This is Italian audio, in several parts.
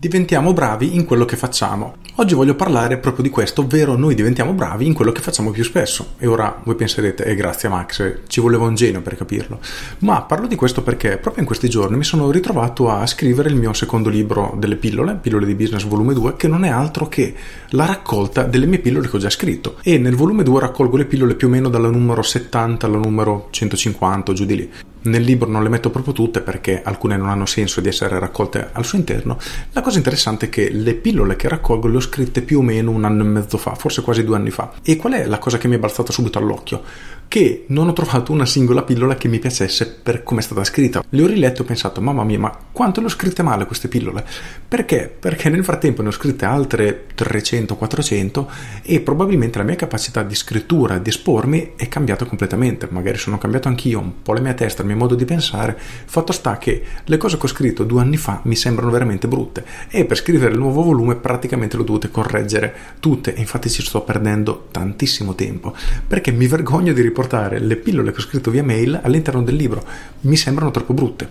Diventiamo bravi in quello che facciamo. Oggi voglio parlare proprio di questo, ovvero noi diventiamo bravi in quello che facciamo più spesso. E ora voi penserete, eh, grazie Max, ci voleva un genio per capirlo. Ma parlo di questo perché proprio in questi giorni mi sono ritrovato a scrivere il mio secondo libro delle pillole, Pillole di Business volume 2, che non è altro che la raccolta delle mie pillole che ho già scritto. E nel volume 2 raccolgo le pillole più o meno dalla numero 70 alla numero 150 giù di lì. Nel libro non le metto proprio tutte perché alcune non hanno senso di essere raccolte al suo interno. La cosa interessante è che le pillole che raccolgo le ho scritte più o meno un anno e mezzo fa, forse quasi due anni fa. E qual è la cosa che mi è balzata subito all'occhio? Che non ho trovato una singola pillola che mi piacesse per come è stata scritta. Le ho rilette e ho pensato, mamma mia, ma quanto le ho scritte male queste pillole? Perché? Perché nel frattempo ne ho scritte altre 300-400 e probabilmente la mia capacità di scrittura, di espormi è cambiata completamente. Magari sono cambiato anch'io, un po' la mia testa, il mio modo di pensare. Fatto sta che le cose che ho scritto due anni fa mi sembrano veramente brutte e per scrivere il nuovo volume praticamente le ho dovute correggere tutte e infatti ci sto perdendo tantissimo tempo perché mi vergogno di riportare le pillole che ho scritto via mail all'interno del libro, mi sembrano troppo brutte.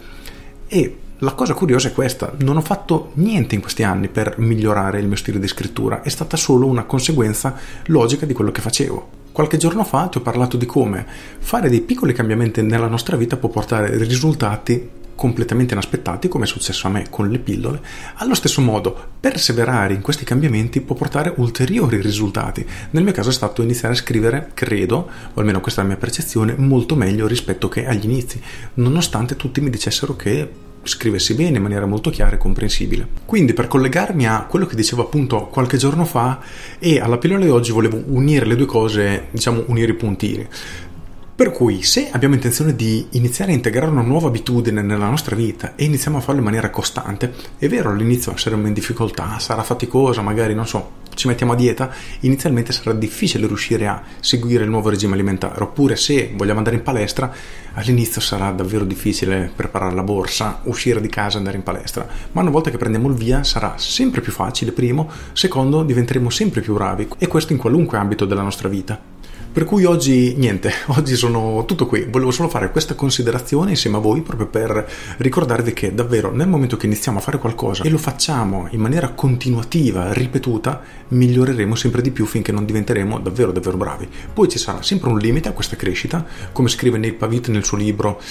E la cosa curiosa è questa, non ho fatto niente in questi anni per migliorare il mio stile di scrittura, è stata solo una conseguenza logica di quello che facevo. Qualche giorno fa ti ho parlato di come fare dei piccoli cambiamenti nella nostra vita può portare risultati completamente inaspettati, come è successo a me con le pillole. Allo stesso modo, perseverare in questi cambiamenti può portare ulteriori risultati. Nel mio caso è stato iniziare a scrivere, credo, o almeno questa è la mia percezione, molto meglio rispetto che agli inizi, nonostante tutti mi dicessero che scrivessi bene in maniera molto chiara e comprensibile. Quindi per collegarmi a quello che dicevo appunto qualche giorno fa e alla pillola di oggi volevo unire le due cose, diciamo unire i puntini. Per cui se abbiamo intenzione di iniziare a integrare una nuova abitudine nella nostra vita e iniziamo a farlo in maniera costante, è vero all'inizio saremo in difficoltà, sarà faticosa, magari non so, ci mettiamo a dieta, inizialmente sarà difficile riuscire a seguire il nuovo regime alimentare, oppure se vogliamo andare in palestra, all'inizio sarà davvero difficile preparare la borsa, uscire di casa e andare in palestra, ma una volta che prendiamo il via sarà sempre più facile, primo, secondo diventeremo sempre più bravi. E questo in qualunque ambito della nostra vita. Per cui oggi niente, oggi sono tutto qui, volevo solo fare questa considerazione insieme a voi proprio per ricordarvi che davvero nel momento che iniziamo a fare qualcosa e lo facciamo in maniera continuativa, ripetuta, miglioreremo sempre di più finché non diventeremo davvero davvero bravi. Poi ci sarà sempre un limite a questa crescita, come scrive Neil Pavit nel suo libro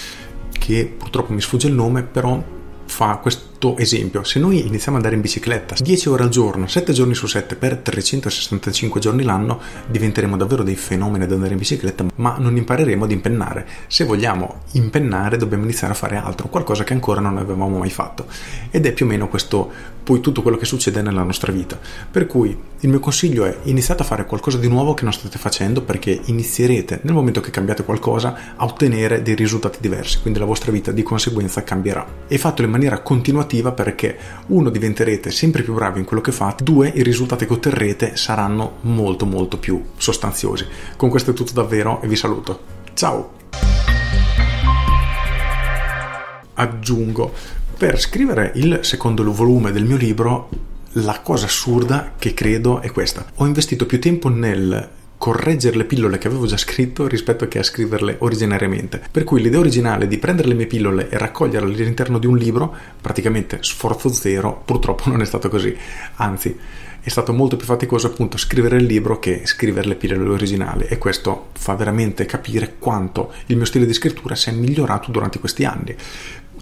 che purtroppo mi sfugge il nome, però fa questo esempio. Se noi iniziamo ad andare in bicicletta 10 ore al giorno, 7 giorni su 7 per 365 giorni l'anno, diventeremo davvero dei fenomeni ad andare in bicicletta, ma non impareremo ad impennare. Se vogliamo impennare dobbiamo iniziare a fare altro, qualcosa che ancora non avevamo mai fatto. Ed è più o meno questo poi tutto quello che succede nella nostra vita. Per cui il mio consiglio è iniziate a fare qualcosa di nuovo che non state facendo perché inizierete nel momento che cambiate qualcosa a ottenere dei risultati diversi, quindi la vostra vita di conseguenza cambierà. E fatelo in maniera continuativa perché uno diventerete sempre più bravi in quello che fate, due i risultati che otterrete saranno molto molto più sostanziosi. Con questo è tutto davvero e vi saluto. Ciao! Aggiungo per scrivere il secondo volume del mio libro, la cosa assurda che credo è questa. Ho investito più tempo nel correggere le pillole che avevo già scritto rispetto che a scriverle originariamente. Per cui l'idea originale di prendere le mie pillole e raccoglierle all'interno di un libro, praticamente sforzo zero, purtroppo non è stato così. Anzi, è stato molto più faticoso appunto scrivere il libro che scrivere le pillole originali e questo fa veramente capire quanto il mio stile di scrittura si è migliorato durante questi anni.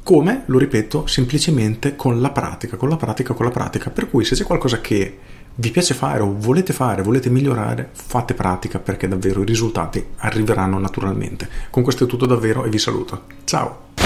Come, lo ripeto, semplicemente con la pratica, con la pratica, con la pratica. Per cui se c'è qualcosa che vi piace fare o volete fare, volete migliorare, fate pratica perché davvero i risultati arriveranno naturalmente. Con questo è tutto davvero e vi saluto. Ciao!